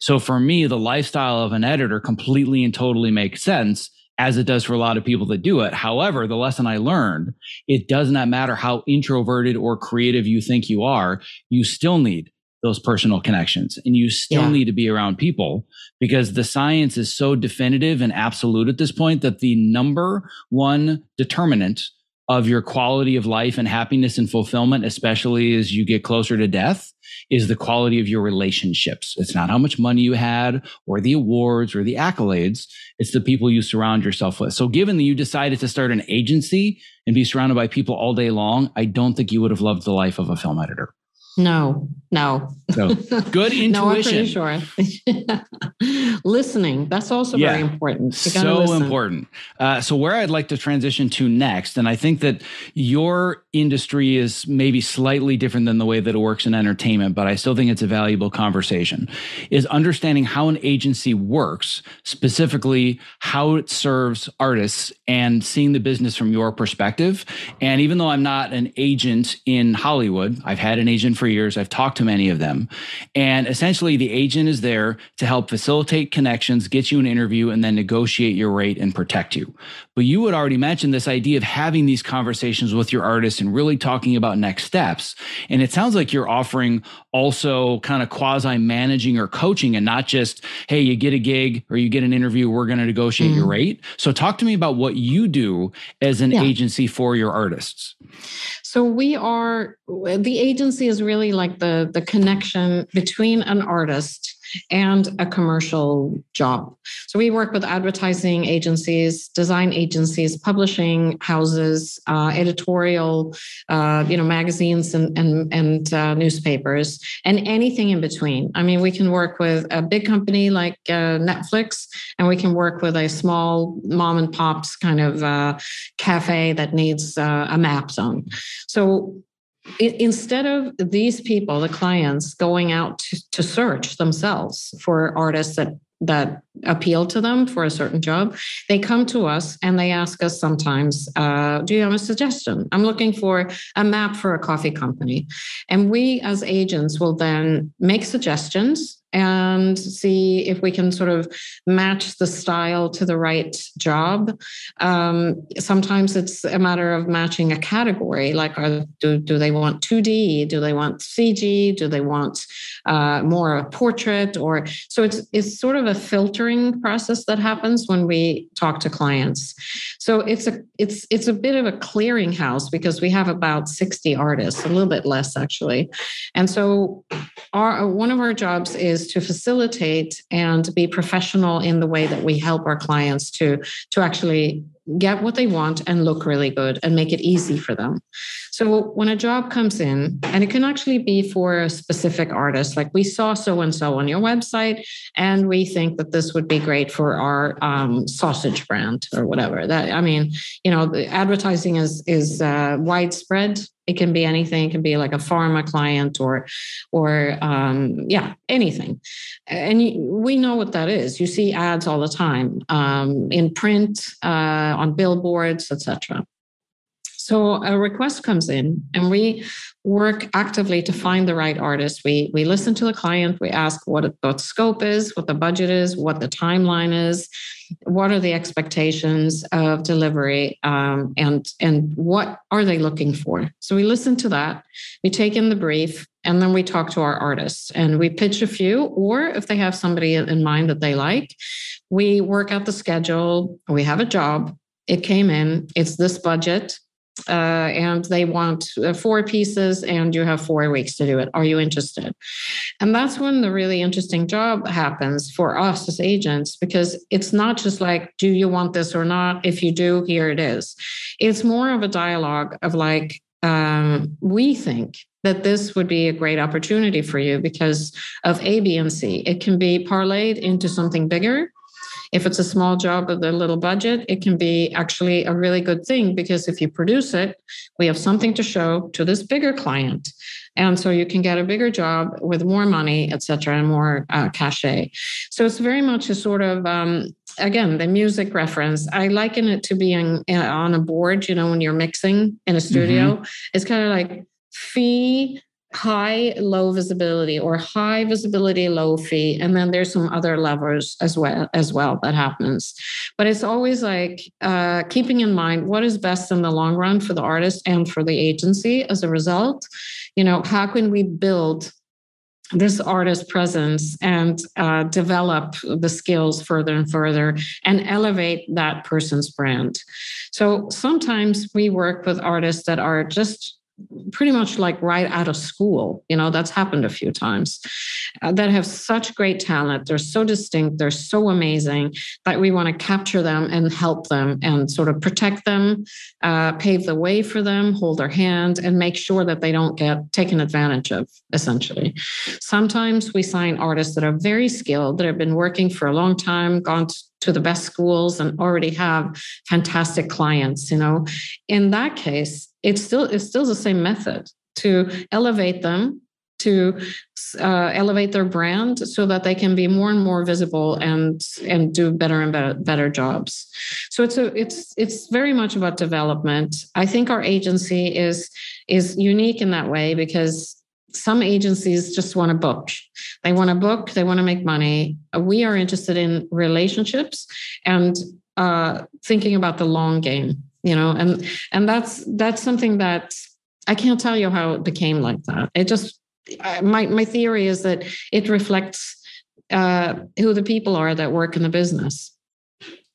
So for me, the lifestyle of an editor completely and totally makes sense as it does for a lot of people that do it. However, the lesson I learned, it does not matter how introverted or creative you think you are, you still need those personal connections and you still yeah. need to be around people because the science is so definitive and absolute at this point that the number one determinant of your quality of life and happiness and fulfillment, especially as you get closer to death, is the quality of your relationships. It's not how much money you had or the awards or the accolades. It's the people you surround yourself with. So given that you decided to start an agency and be surrounded by people all day long, I don't think you would have loved the life of a film editor. No, no. So good intuition. no, I'm pretty sure. Listening, that's also yeah, very important. So listen. important. Uh, so where I'd like to transition to next, and I think that your industry is maybe slightly different than the way that it works in entertainment, but I still think it's a valuable conversation, is understanding how an agency works, specifically how it serves artists and seeing the business from your perspective. And even though I'm not an agent in Hollywood, I've had an agent for years. I've talked to many of them. And essentially, the agent is there to help facilitate connections, get you an interview, and then negotiate your rate and protect you. But you had already mentioned this idea of having these conversations with your artists and really talking about next steps. And it sounds like you're offering also kind of quasi managing or coaching and not just, hey, you get a gig or you get an interview, we're going to negotiate mm. your rate. So, talk to me about what you do as an yeah. agency for your artists. So we are the agency is really like the the connection between an artist and a commercial job. So we work with advertising agencies, design agencies, publishing houses, uh, editorial, uh, you know, magazines and and, and uh, newspapers, and anything in between. I mean, we can work with a big company like uh, Netflix, and we can work with a small mom and pops kind of uh, cafe that needs uh, a map zone. So instead of these people, the clients, going out to, to search themselves for artists that that appeal to them for a certain job, they come to us and they ask us sometimes, uh, Do you have a suggestion? I'm looking for a map for a coffee company. And we, as agents, will then make suggestions and see if we can sort of match the style to the right job. Um, sometimes it's a matter of matching a category, like are, do, do they want 2D? Do they want CG? Do they want uh, more a portrait? Or so it's it's sort of a filtering process that happens when we talk to clients. So it's a it's it's a bit of a clearinghouse because we have about 60 artists, a little bit less actually, and so our one of our jobs is is to facilitate and be professional in the way that we help our clients to to actually get what they want and look really good and make it easy for them. So when a job comes in, and it can actually be for a specific artist, like we saw so and so on your website, and we think that this would be great for our um, sausage brand or whatever. That I mean, you know, advertising is is uh, widespread. It can be anything. It can be like a pharma client or, or um, yeah, anything. And we know what that is. You see ads all the time um, in print. Uh, on billboards, etc. So a request comes in, and we work actively to find the right artist. We we listen to the client. We ask what the scope is, what the budget is, what the timeline is, what are the expectations of delivery, um, and and what are they looking for. So we listen to that. We take in the brief, and then we talk to our artists and we pitch a few. Or if they have somebody in mind that they like, we work out the schedule. We have a job it came in, it's this budget. Uh, and they want uh, four pieces, and you have four weeks to do it. Are you interested? And that's when the really interesting job happens for us as agents, because it's not just like, do you want this or not? If you do, here it is. It's more of a dialogue of like, um, we think that this would be a great opportunity for you because of A, B, and C. It can be parlayed into something bigger if it's a small job with a little budget, it can be actually a really good thing because if you produce it, we have something to show to this bigger client. And so you can get a bigger job with more money, et cetera, and more uh, cachet. So it's very much a sort of, um, again, the music reference. I liken it to being uh, on a board, you know, when you're mixing in a studio. Mm-hmm. It's kind of like fee high low visibility or high visibility low fee and then there's some other levers as well as well that happens. But it's always like uh, keeping in mind what is best in the long run for the artist and for the agency as a result. You know how can we build this artist presence and uh, develop the skills further and further and elevate that person's brand? So sometimes we work with artists that are just pretty much like right out of school. You know, that's happened a few times uh, that have such great talent. They're so distinct, they're so amazing that we want to capture them and help them and sort of protect them, uh, pave the way for them, hold their hand, and make sure that they don't get taken advantage of, essentially. Sometimes we sign artists that are very skilled, that have been working for a long time, gone to the best schools and already have fantastic clients you know? In that case it's still it's still the same method to elevate them to uh, elevate their brand so that they can be more and more visible and and do better and better, better jobs. So it's a it's it's very much about development. I think our agency is is unique in that way because some agencies just want to book. They want to book they want to make money. We are interested in relationships and uh, thinking about the long game you know and and that's that's something that i can't tell you how it became like that. It just my my theory is that it reflects uh, who the people are that work in the business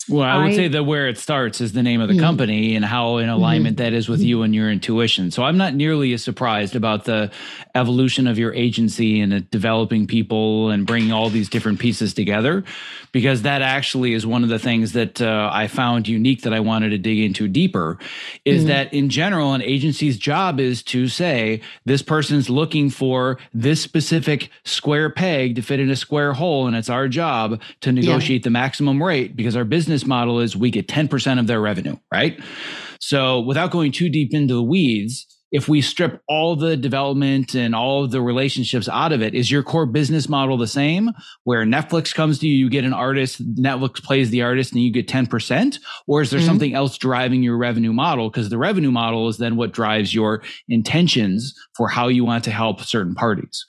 well, I would I, say that where it starts is the name of the mm-hmm. company and how in alignment mm-hmm. that is with you and your intuition. So I'm not nearly as surprised about the evolution of your agency and developing people and bringing all these different pieces together, because that actually is one of the things that uh, I found unique that I wanted to dig into deeper. Is mm-hmm. that in general, an agency's job is to say this person's looking for this specific square peg to fit in a square hole, and it's our job to negotiate yeah. the maximum rate because our business business model is we get 10% of their revenue, right? So without going too deep into the weeds, if we strip all the development and all of the relationships out of it, is your core business model the same where Netflix comes to you, you get an artist, Netflix plays the artist and you get 10%? Or is there mm-hmm. something else driving your revenue model? Because the revenue model is then what drives your intentions for how you want to help certain parties.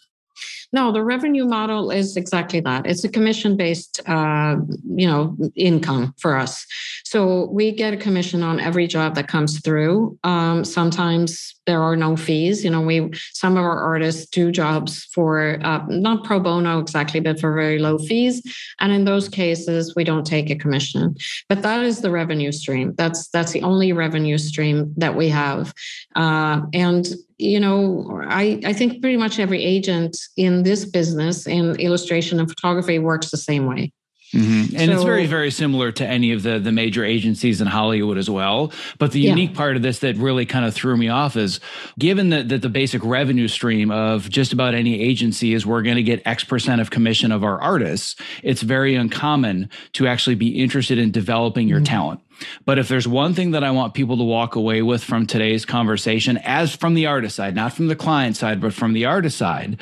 No, the revenue model is exactly that. It's a commission-based, uh, you know, income for us. So we get a commission on every job that comes through. Um, sometimes there are no fees. You know, we some of our artists do jobs for uh, not pro bono exactly, but for very low fees. And in those cases, we don't take a commission. But that is the revenue stream. That's that's the only revenue stream that we have. Uh, and you know, I, I think pretty much every agent in this business in illustration and photography works the same way. Mm-hmm. And so, it's very, very similar to any of the the major agencies in Hollywood as well. But the unique yeah. part of this that really kind of threw me off is given that, that the basic revenue stream of just about any agency is we're going to get X percent of commission of our artists, it's very uncommon to actually be interested in developing your mm-hmm. talent. But if there's one thing that I want people to walk away with from today's conversation, as from the artist side, not from the client side, but from the artist side,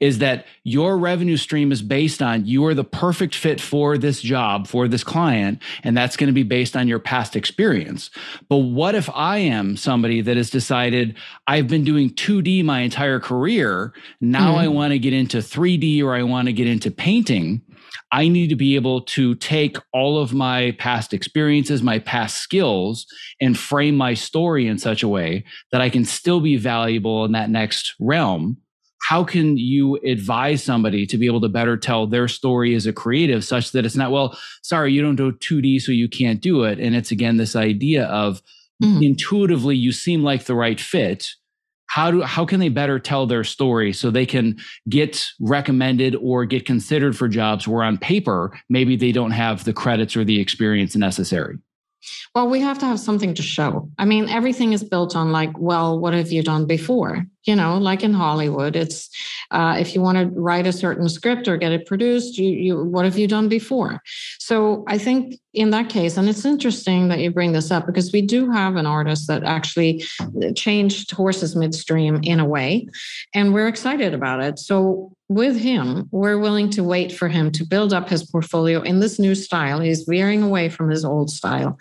is that your revenue stream is based on you are the perfect fit for this job, for this client, and that's going to be based on your past experience. But what if I am somebody that has decided I've been doing 2D my entire career, now mm-hmm. I want to get into 3D or I want to get into painting? I need to be able to take all of my past experiences, my past skills, and frame my story in such a way that I can still be valuable in that next realm. How can you advise somebody to be able to better tell their story as a creative such that it's not, well, sorry, you don't do 2D, so you can't do it? And it's again this idea of mm-hmm. intuitively you seem like the right fit how do how can they better tell their story so they can get recommended or get considered for jobs where on paper maybe they don't have the credits or the experience necessary well, we have to have something to show. I mean, everything is built on like, well, what have you done before? You know, like in Hollywood, it's uh, if you want to write a certain script or get it produced, you, you what have you done before? So I think in that case, and it's interesting that you bring this up because we do have an artist that actually changed horses midstream in a way, and we're excited about it. So with him, we're willing to wait for him to build up his portfolio in this new style. He's veering away from his old style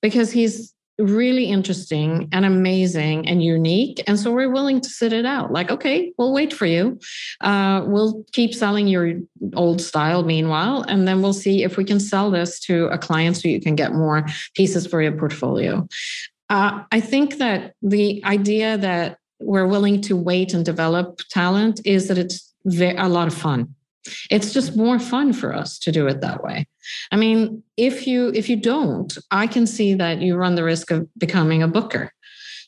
because he's really interesting and amazing and unique. And so we're willing to sit it out. Like, okay, we'll wait for you. Uh, we'll keep selling your old style meanwhile, and then we'll see if we can sell this to a client so you can get more pieces for your portfolio. Uh, I think that the idea that we're willing to wait and develop talent is that it's a lot of fun. It's just more fun for us to do it that way. I mean, if you if you don't, I can see that you run the risk of becoming a booker.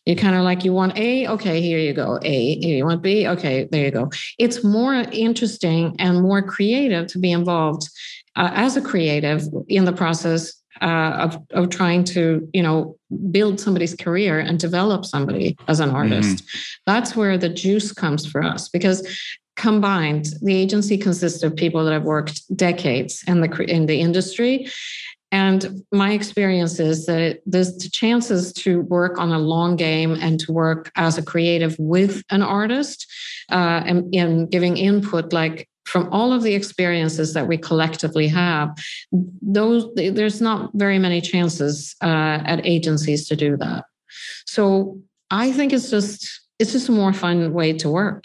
You kind of like you want A, okay, here you go. A, you want B, okay, there you go. It's more interesting and more creative to be involved uh, as a creative in the process uh, of of trying to you know build somebody's career and develop somebody as an artist. Mm-hmm. That's where the juice comes for us because combined, the agency consists of people that have worked decades in the in the industry. And my experience is that there's the chances to work on a long game and to work as a creative with an artist uh, and, and giving input like from all of the experiences that we collectively have, those there's not very many chances uh, at agencies to do that. So I think it's just it's just a more fun way to work.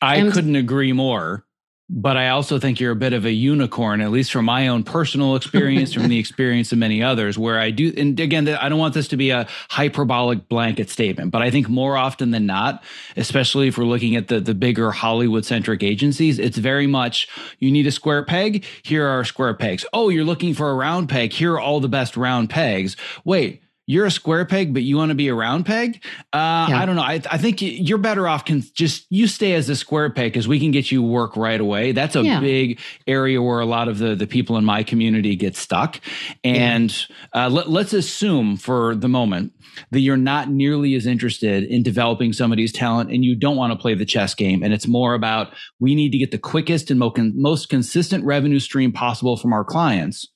I and couldn't agree more. But I also think you're a bit of a unicorn, at least from my own personal experience, from the experience of many others, where I do. And again, I don't want this to be a hyperbolic blanket statement, but I think more often than not, especially if we're looking at the, the bigger Hollywood centric agencies, it's very much you need a square peg. Here are square pegs. Oh, you're looking for a round peg. Here are all the best round pegs. Wait, you're a square peg, but you want to be a round peg. Uh, yeah. I don't know. I, I, think you're better off can just you stay as a square peg because we can get you work right away. That's a yeah. big area where a lot of the the people in my community get stuck. And yeah. uh, let, let's assume for the moment that you're not nearly as interested in developing somebody's talent and you don't want to play the chess game. And it's more about we need to get the quickest and most consistent revenue stream possible from our clients.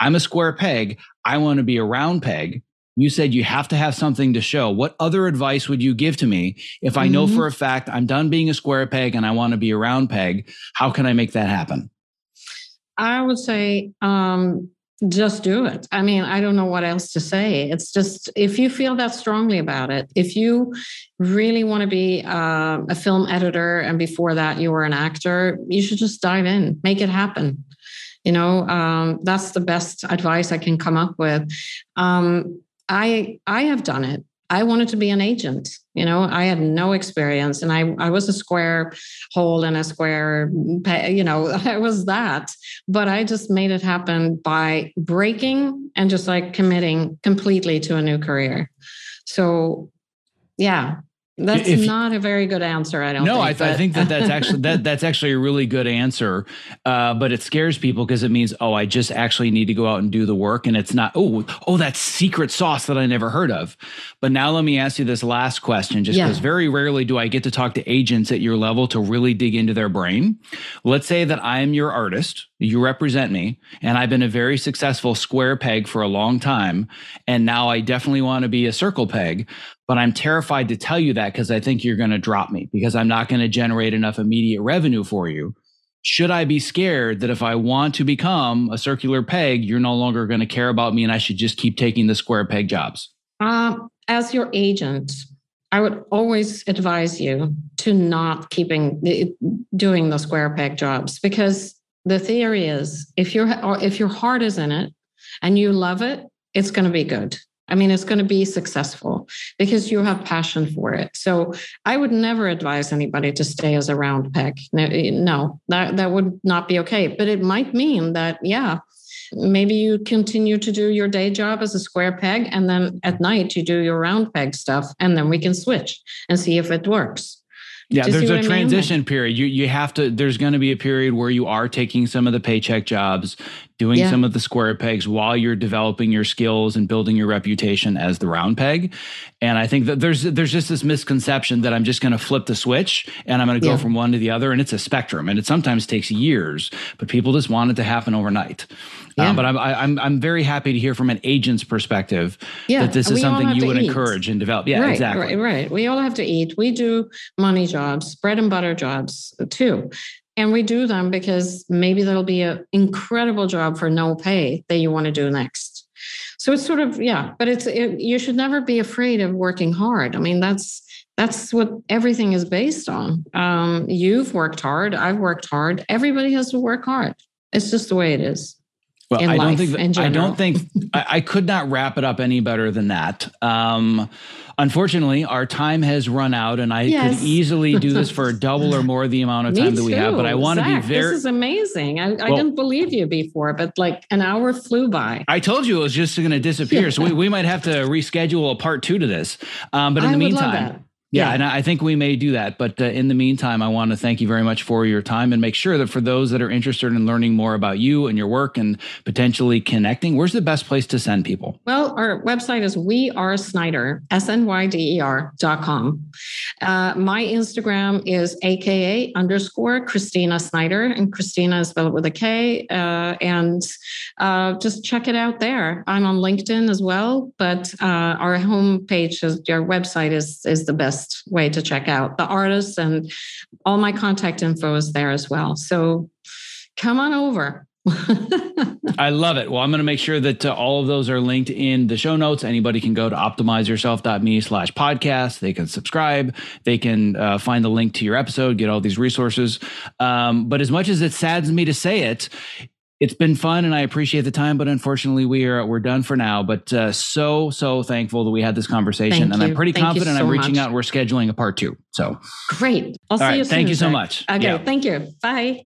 I'm a square peg. I want to be a round peg you said you have to have something to show. What other advice would you give to me if I mm-hmm. know for a fact I'm done being a square peg and I want to be a round peg? How can I make that happen? I would say um, just do it. I mean, I don't know what else to say. It's just if you feel that strongly about it, if you really want to be uh, a film editor and before that you were an actor, you should just dive in, make it happen. You know, um, that's the best advice I can come up with. Um, I I have done it. I wanted to be an agent. You know, I had no experience and I, I was a square hole in a square, you know, I was that. But I just made it happen by breaking and just like committing completely to a new career. So, yeah, that's if, not a very good answer. I don't. No, think, I, I, think that that's actually that that's actually a really good answer, uh, but it scares people because it means oh, I just actually need to go out and do the work, and it's not oh oh that secret sauce that I never heard of. But now let me ask you this last question, just because yeah. very rarely do I get to talk to agents at your level to really dig into their brain. Let's say that I am your artist, you represent me, and I've been a very successful square peg for a long time, and now I definitely want to be a circle peg but I'm terrified to tell you that because I think you're going to drop me because I'm not going to generate enough immediate revenue for you. Should I be scared that if I want to become a circular peg, you're no longer going to care about me and I should just keep taking the square peg jobs? Um, as your agent, I would always advise you to not keeping doing the square peg jobs because the theory is if your if your heart is in it and you love it, it's going to be good. I mean, it's going to be successful because you have passion for it. So I would never advise anybody to stay as a round peg. No, that, that would not be okay. But it might mean that, yeah, maybe you continue to do your day job as a square peg, and then at night you do your round peg stuff, and then we can switch and see if it works. Yeah, there's a what mean? transition period. You you have to. There's going to be a period where you are taking some of the paycheck jobs, doing Yeah. some of the square pegs while you're developing your skills and building your reputation as the round peg. And I think that there's there's just this misconception that I'm just going to flip the switch and I'm going to go Yeah. from one to the other, and it's a spectrum, and it sometimes takes years. But people just want it to happen overnight. Yeah. Uh, but I'm I, I'm I'm very happy to hear from an agent's perspective Yeah, that this is we something you would eat. encourage and develop. Yeah, right, exactly. Right, right. We all have to eat. We do money jobs, bread and butter jobs too. And we do them because maybe there'll be an incredible job for no pay that you want to do next. So it's sort of yeah, but it's it, you should never be afraid of working hard. I mean that's that's what everything is based on. Um, you've worked hard. I've worked hard. Everybody has to work hard. It's just the way it is. Well, I don't life, think I don't think I, I could not wrap it up any better than that. Um, unfortunately, our time has run out, and I Yes. could easily do this for double or more the amount of Me time that we have. But. I want to be very. This is amazing. I, I didn't believe you before, but like an hour flew by. I told you it was just going to disappear, so we, we might have to reschedule a part two to this. Um, but in I the meantime. Yeah, Yeah. and I think we may do that. But uh, in the meantime, I want to thank you very much for your time and make sure that for those that are interested in learning more about you and your work and potentially connecting, where's the best place to send people? Well, our website is we are Snyder, S N Y D E R dot com. Uh, my Instagram is AKA underscore Kristina Snyder, and Kristina is spelled with a K. Uh, and uh, just check it out there. I'm on LinkedIn as well, but uh, our homepage is our website is is the best way to check out the artists and all my contact info is there as well. So come on over. I love it. Well, I'm going to make sure that uh, all of those are linked in the show notes. Anybody can go to optimizeyourself.me slash podcast. They can subscribe. They can uh, find the link to your episode, get all these resources. Um, but as much as it saddens me to say it, it's been fun and I appreciate the time, but unfortunately we are we're done for now. But uh, so so thankful that we had this conversation, Thank and I'm pretty Thank you confident I'm reaching much. out. We're scheduling a part two. So Great. I'll see right, you soon. thank you so Zach. much. Okay. Yeah. Thank you. Bye.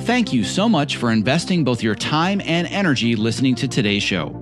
Thank you so much for investing both your time and energy listening to today's show.